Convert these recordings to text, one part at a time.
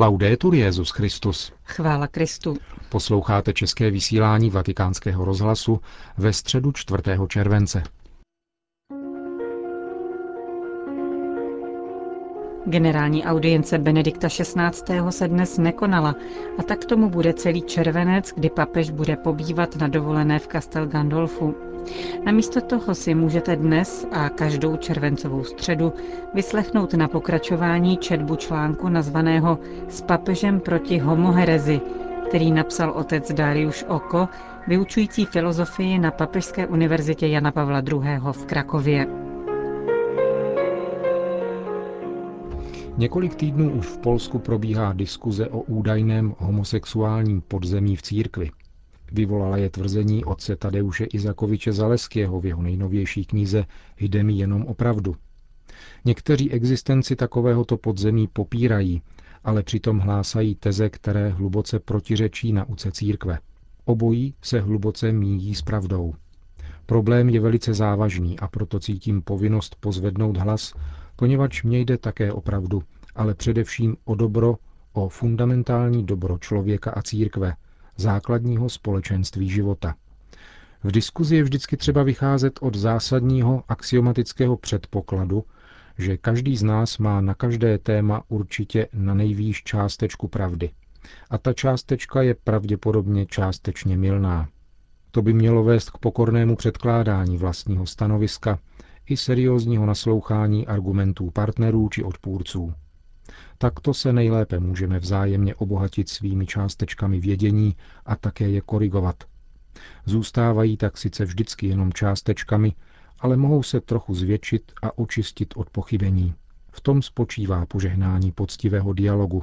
Laudetur Jezus Christus. Chvála Kristu. Posloucháte české vysílání Vatikánského rozhlasu ve středu 4. července. Generální audience Benedikta XVI. se dnes nekonala a tak tomu bude celý červenec, kdy papež bude pobývat na dovolené v Castel Gandolfu. Namísto toho si můžete dnes a každou červencovou středu vyslechnout na pokračování četbu článku nazvaného S papežem proti homoherezi, který napsal otec Darius Oko, vyučující filozofii na Papežské univerzitě Jana Pavla II. v Krakově. Několik týdnů už v Polsku probíhá diskuze o údajném homosexuálním podzemí v církvi. Vyvolala je tvrzení otce Tadeuše Izakoviče Zaleského v jeho nejnovější knize Jde mi jenom o pravdu. Někteří existenci takovéhoto podzemí popírají, ale přitom hlásají teze, které hluboce protiřečí nauce církve. Obojí se hluboce míjí s pravdou. Problém je velice závažný a proto cítím povinnost pozvednout hlas, poněvadž mě jde také o pravdu, ale především o dobro, o fundamentální dobro člověka a církve, základního společenství života. V diskuzi je vždycky třeba vycházet od zásadního axiomatického předpokladu, že každý z nás má na každé téma určitě na nejvýš částečku pravdy. A ta částečka je pravděpodobně částečně milná. To by mělo vést k pokornému předkládání vlastního stanoviska i seriózního naslouchání argumentů partnerů či odpůrců. Takto se nejlépe můžeme vzájemně obohatit svými částečkami vědění a také je korigovat. Zůstávají tak sice vždycky jenom částečkami, ale mohou se trochu zvětšit a očistit od pochybení. V tom spočívá požehnání poctivého dialogu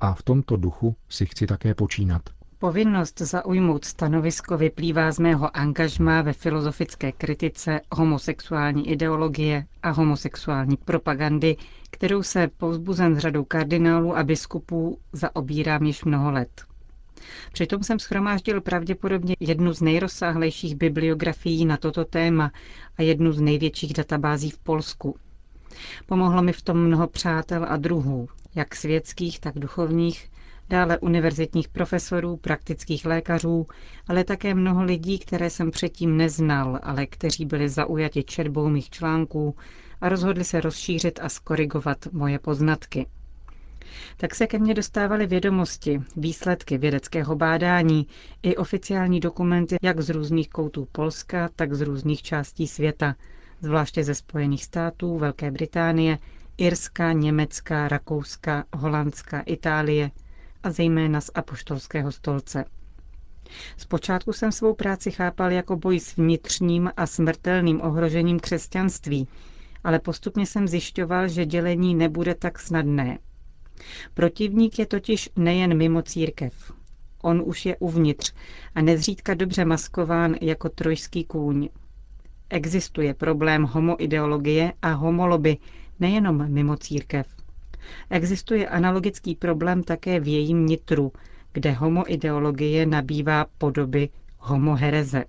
a v tomto duchu si chci také počínat. Povinnost zaujmout stanovisko vyplývá z mého angažmá ve filozofické kritice homosexuální ideologie a homosexuální propagandy, kterou se povzbuzen řadou kardinálů a biskupů zaobírám již mnoho let. Přitom jsem schromáždil pravděpodobně jednu z nejrozsáhlejších bibliografií na toto téma a jednu z největších databází v Polsku. Pomohlo mi v tom mnoho přátel a druhů, jak světských, tak duchovních, dále univerzitních profesorů, praktických lékařů, ale také mnoho lidí, které jsem předtím neznal, ale kteří byli zaujati četbou mých článků a rozhodli se rozšířit a skorigovat moje poznatky. Tak se ke mně dostávaly vědomosti, výsledky vědeckého bádání i oficiální dokumenty jak z různých koutů Polska, tak z různých částí světa, zvláště ze Spojených států, Velké Británie, Irska, Německa, Rakouska, Holandska, Itálie, a zejména z apoštolského stolce. Zpočátku jsem svou práci chápal jako boj s vnitřním a smrtelným ohrožením křesťanství, ale postupně jsem zjišťoval, že dělení nebude tak snadné. Protivník je totiž nejen mimo církev. On už je uvnitř a nezřídka dobře maskován jako trojský kůň. Existuje problém homoideologie a homoloby nejenom mimo církev. Existuje analogický problém také v jejím nitru, kde homoideologie nabývá podoby homohereze.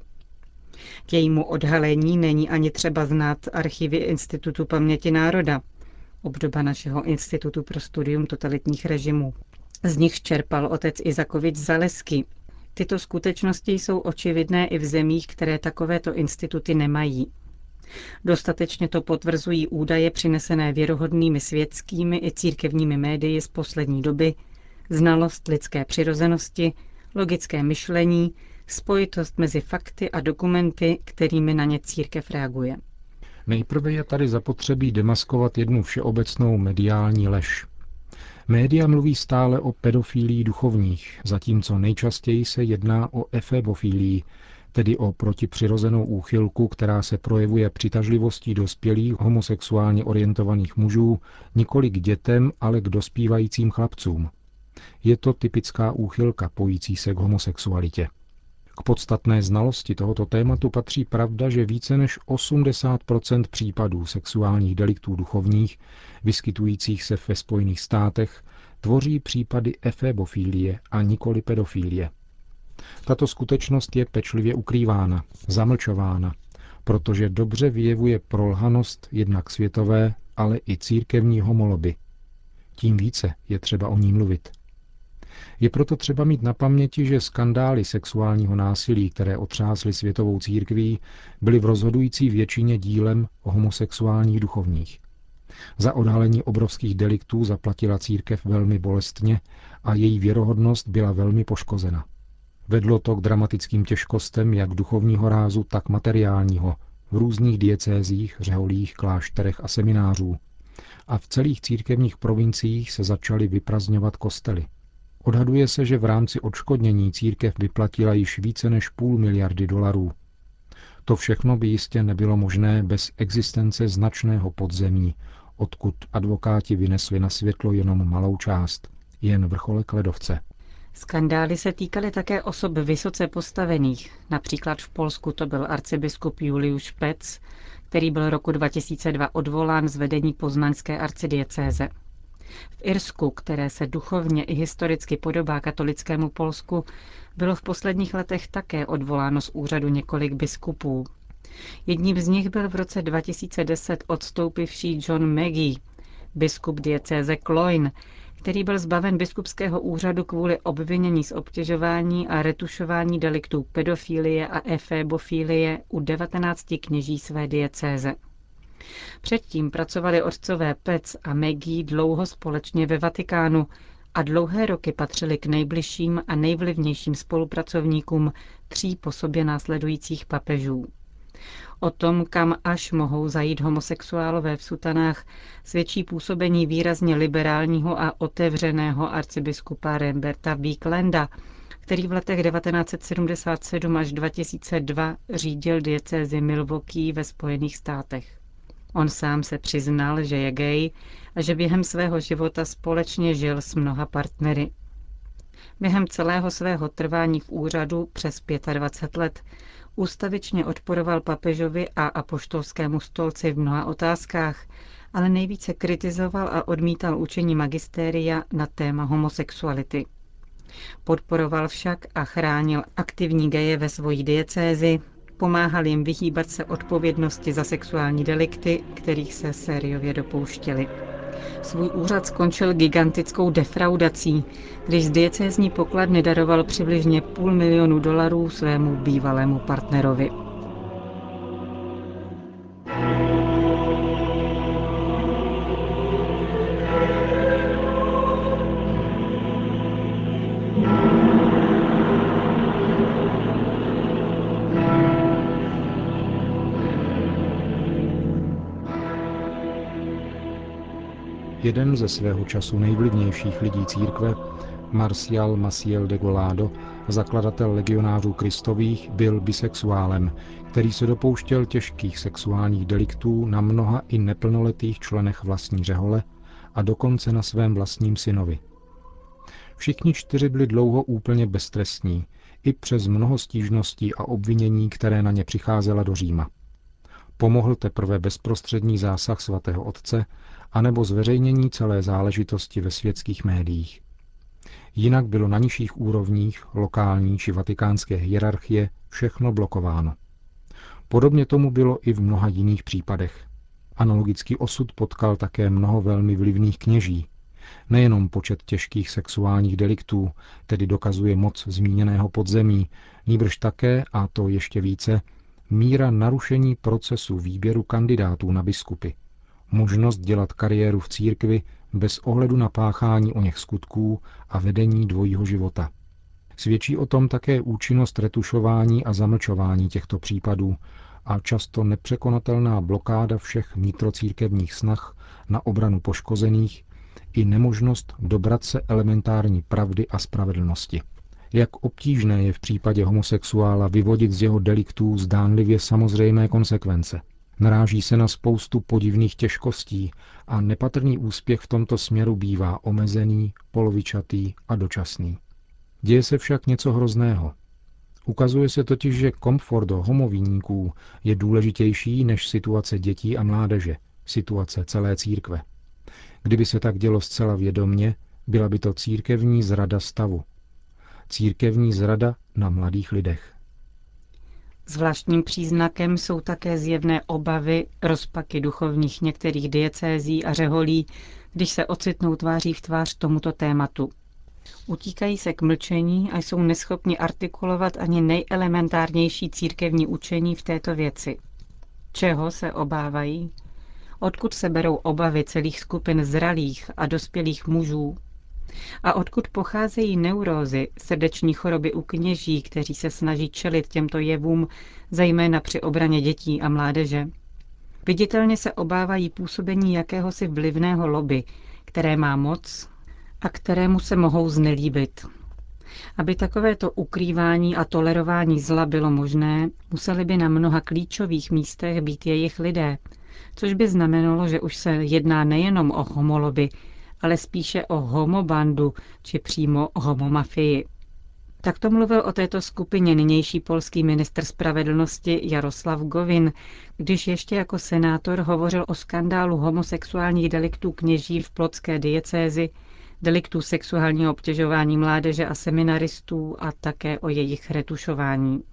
K jejímu odhalení není ani třeba znát archivy Institutu paměti národa, obdoba našeho Institutu pro studium totalitních režimů. Z nich čerpal otec Izakovič Zalesky. Tyto skutečnosti jsou očividné i v zemích, které takovéto instituty nemají. Dostatečně to potvrzují údaje přinesené věrohodnými světskými i církevními médii z poslední doby, znalost lidské přirozenosti, logické myšlení, spojitost mezi fakty a dokumenty, kterými na ně církev reaguje. Nejprve je tady zapotřebí demaskovat jednu všeobecnou mediální lež. Média mluví stále o pedofílii duchovních, zatímco nejčastěji se jedná o efebofílii, tedy o protipřirozenou úchylku, která se projevuje přitažlivostí dospělých homosexuálně orientovaných mužů nikoli k dětem, ale k dospívajícím chlapcům. Je to typická úchylka pojící se k homosexualitě. K podstatné znalosti tohoto tématu patří pravda, že více než 80% případů sexuálních deliktů duchovních, vyskytujících se ve Spojených státech, tvoří případy efebofílie a nikoli pedofílie. Tato skutečnost je pečlivě ukrývána, zamlčována, protože dobře vyjevuje prolhanost jednak světové, ale i církevní homoloby. Tím více je třeba o ní mluvit. Je proto třeba mít na paměti, že skandály sexuálního násilí, které otřásly světovou církví, byly v rozhodující většině dílem homosexuálních duchovních. Za odhalení obrovských deliktů zaplatila církev velmi bolestně a její věrohodnost byla velmi poškozena. Vedlo to k dramatickým těžkostem jak duchovního rázu, tak materiálního v různých diecézích, řeholích, klášterech a seminářů. A v celých církevních provinciích se začaly vyprazňovat kostely. Odhaduje se, že v rámci odškodnění církev vyplatila již více než půl miliardy dolarů. To všechno by jistě nebylo možné bez existence značného podzemí, odkud advokáti vynesli na světlo jenom malou část, jen vrcholek ledovce. Skandály se týkaly také osob vysoce postavených. Například v Polsku to byl arcibiskup Juliusz Pec, který byl roku 2002 odvolán z vedení poznaňské arcidiecéze. V Irsku, které se duchovně i historicky podobá katolickému Polsku, bylo v posledních letech také odvoláno z úřadu několik biskupů. Jedním z nich byl v roce 2010 odstoupivší John Maggie, biskup diecéze Cloyne, který byl zbaven biskupského úřadu kvůli obvinění z obtěžování a retušování deliktů pedofilie a efébofilie u 19 kněží své diecéze. Předtím pracovali otcové Pec a Maggie dlouho společně ve Vatikánu a dlouhé roky patřili k nejbližším a nejvlivnějším spolupracovníkům tří po sobě následujících papežů. O tom, kam až mohou zajít homosexuálové v sutanách, svědčí působení výrazně liberálního a otevřeného arcibiskupa Remberta Víklenda, který v letech 1977 až 2002 řídil diecézi Milwaukee ve Spojených státech. On sám se přiznal, že je gay a že během svého života společně žil s mnoha partnery. Během celého svého trvání v úřadu přes 25 let Ústavičně odporoval papežovi a apoštolskému stolci v mnoha otázkách, ale nejvíce kritizoval a odmítal učení magistéria na téma homosexuality. Podporoval však a chránil aktivní geje ve svojí diecézi, pomáhal jim vyhýbat se odpovědnosti za sexuální delikty, kterých se sériově dopouštěli. Svůj úřad skončil gigantickou defraudací, když z diecézní pokladny daroval přibližně půl milionu dolarů svému bývalému partnerovi. Jeden ze svého času nejvlivnějších lidí církve, Marcial Maciel de Golado, zakladatel legionářů kristových, byl bisexuálem, který se dopouštěl těžkých sexuálních deliktů na mnoha i neplnoletých členech vlastní řehole a dokonce na svém vlastním synovi. Všichni čtyři byli dlouho úplně beztrestní, i přes mnoho stížností a obvinění, které na ně přicházela do Říma. Pomohl teprve bezprostřední zásah svatého otce anebo zveřejnění celé záležitosti ve světských médiích. Jinak bylo na nižších úrovních lokální či vatikánské hierarchie všechno blokováno. Podobně tomu bylo i v mnoha jiných případech. Analogický osud potkal také mnoho velmi vlivných kněží. Nejenom počet těžkých sexuálních deliktů, tedy dokazuje moc zmíněného podzemí, níbrž také, a to ještě více, míra narušení procesu výběru kandidátů na biskupy možnost dělat kariéru v církvi bez ohledu na páchání o něch skutků a vedení dvojího života. Svědčí o tom také účinnost retušování a zamlčování těchto případů a často nepřekonatelná blokáda všech vnitrocírkevních snah na obranu poškozených i nemožnost dobrat se elementární pravdy a spravedlnosti. Jak obtížné je v případě homosexuála vyvodit z jeho deliktů zdánlivě samozřejmé konsekvence – Naráží se na spoustu podivných těžkostí a nepatrný úspěch v tomto směru bývá omezený, polovičatý a dočasný. Děje se však něco hrozného. Ukazuje se totiž, že komfort do homovíníků je důležitější než situace dětí a mládeže, situace celé církve. Kdyby se tak dělo zcela vědomně, byla by to církevní zrada stavu. Církevní zrada na mladých lidech. Zvláštním příznakem jsou také zjevné obavy, rozpaky duchovních některých diecézí a řeholí, když se ocitnou tváří v tvář tomuto tématu. Utíkají se k mlčení a jsou neschopni artikulovat ani nejelementárnější církevní učení v této věci. Čeho se obávají? Odkud se berou obavy celých skupin zralých a dospělých mužů? A odkud pocházejí neurózy, srdeční choroby u kněží, kteří se snaží čelit těmto jevům, zejména při obraně dětí a mládeže? Viditelně se obávají působení jakéhosi vlivného lobby, které má moc a kterému se mohou znelíbit. Aby takovéto ukrývání a tolerování zla bylo možné, museli by na mnoha klíčových místech být jejich lidé, což by znamenalo, že už se jedná nejenom o homoloby, ale spíše o homobandu či přímo homomafii. Takto mluvil o této skupině nynější polský ministr spravedlnosti Jaroslav Govin, když ještě jako senátor hovořil o skandálu homosexuálních deliktů kněží v plotské diecézi, deliktů sexuálního obtěžování mládeže a seminaristů a také o jejich retušování.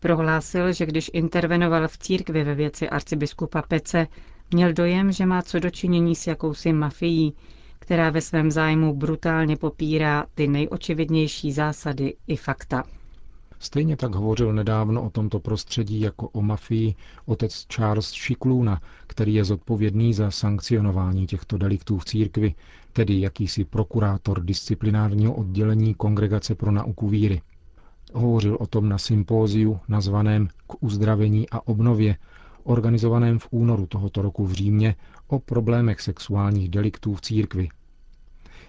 Prohlásil, že když intervenoval v církvi ve věci arcibiskupa Pece, měl dojem, že má co dočinění s jakousi mafií, která ve svém zájmu brutálně popírá ty nejočividnější zásady i fakta. Stejně tak hovořil nedávno o tomto prostředí jako o mafii otec Charles Šikluna, který je zodpovědný za sankcionování těchto deliktů v církvi, tedy jakýsi prokurátor disciplinárního oddělení Kongregace pro nauku víry. Hovořil o tom na sympóziu nazvaném K uzdravení a obnově, organizovaném v únoru tohoto roku v Římě o problémech sexuálních deliktů v církvi.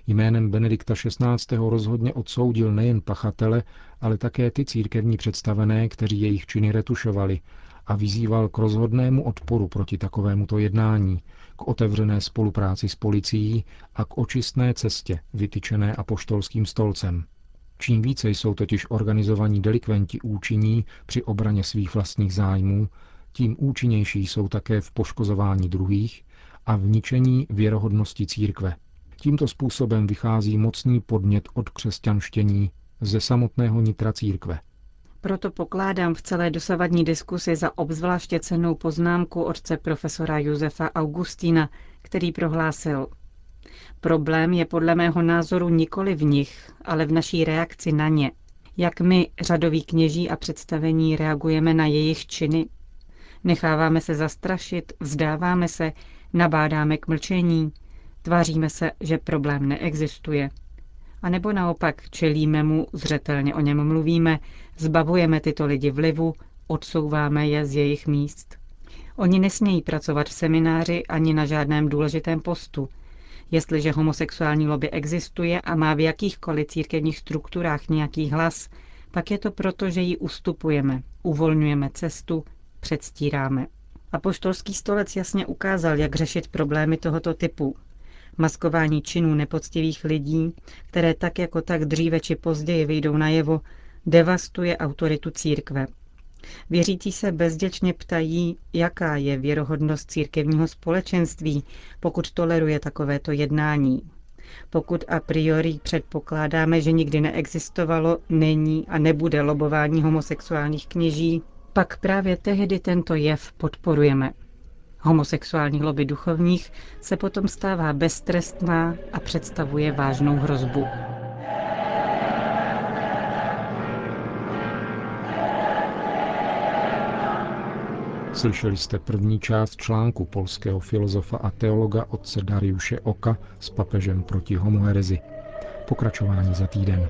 Jménem Benedikta XVI. rozhodně odsoudil nejen pachatele, ale také ty církevní představené, kteří jejich činy retušovali a vyzýval k rozhodnému odporu proti takovémuto jednání, k otevřené spolupráci s policií a k očistné cestě vytyčené apoštolským stolcem. Čím více jsou totiž organizovaní delikventi účinní při obraně svých vlastních zájmů, tím účinnější jsou také v poškozování druhých a v ničení věrohodnosti církve. Tímto způsobem vychází mocný podnět od křesťanštění ze samotného nitra církve. Proto pokládám v celé dosavadní diskusi za obzvláště cenou poznámku otce profesora Josefa Augustína, který prohlásil, Problém je podle mého názoru nikoli v nich, ale v naší reakci na ně. Jak my, řadoví kněží a představení, reagujeme na jejich činy? Necháváme se zastrašit, vzdáváme se, nabádáme k mlčení, tváříme se, že problém neexistuje. A nebo naopak čelíme mu, zřetelně o něm mluvíme, zbavujeme tyto lidi vlivu, odsouváme je z jejich míst. Oni nesmějí pracovat v semináři ani na žádném důležitém postu, Jestliže homosexuální lobby existuje a má v jakýchkoliv církevních strukturách nějaký hlas, pak je to proto, že ji ustupujeme, uvolňujeme cestu, předstíráme. A poštolský stolec jasně ukázal, jak řešit problémy tohoto typu. Maskování činů nepoctivých lidí, které tak jako tak dříve či později vyjdou najevo, devastuje autoritu církve Věřící se bezděčně ptají, jaká je věrohodnost církevního společenství, pokud toleruje takovéto jednání. Pokud a priori předpokládáme, že nikdy neexistovalo, není a nebude lobování homosexuálních kněží, pak právě tehdy tento jev podporujeme. Homosexuální lobby duchovních se potom stává beztrestná a představuje vážnou hrozbu. Slyšeli jste první část článku polského filozofa a teologa otce Dariuše Oka s papežem proti homoherezi. Pokračování za týden.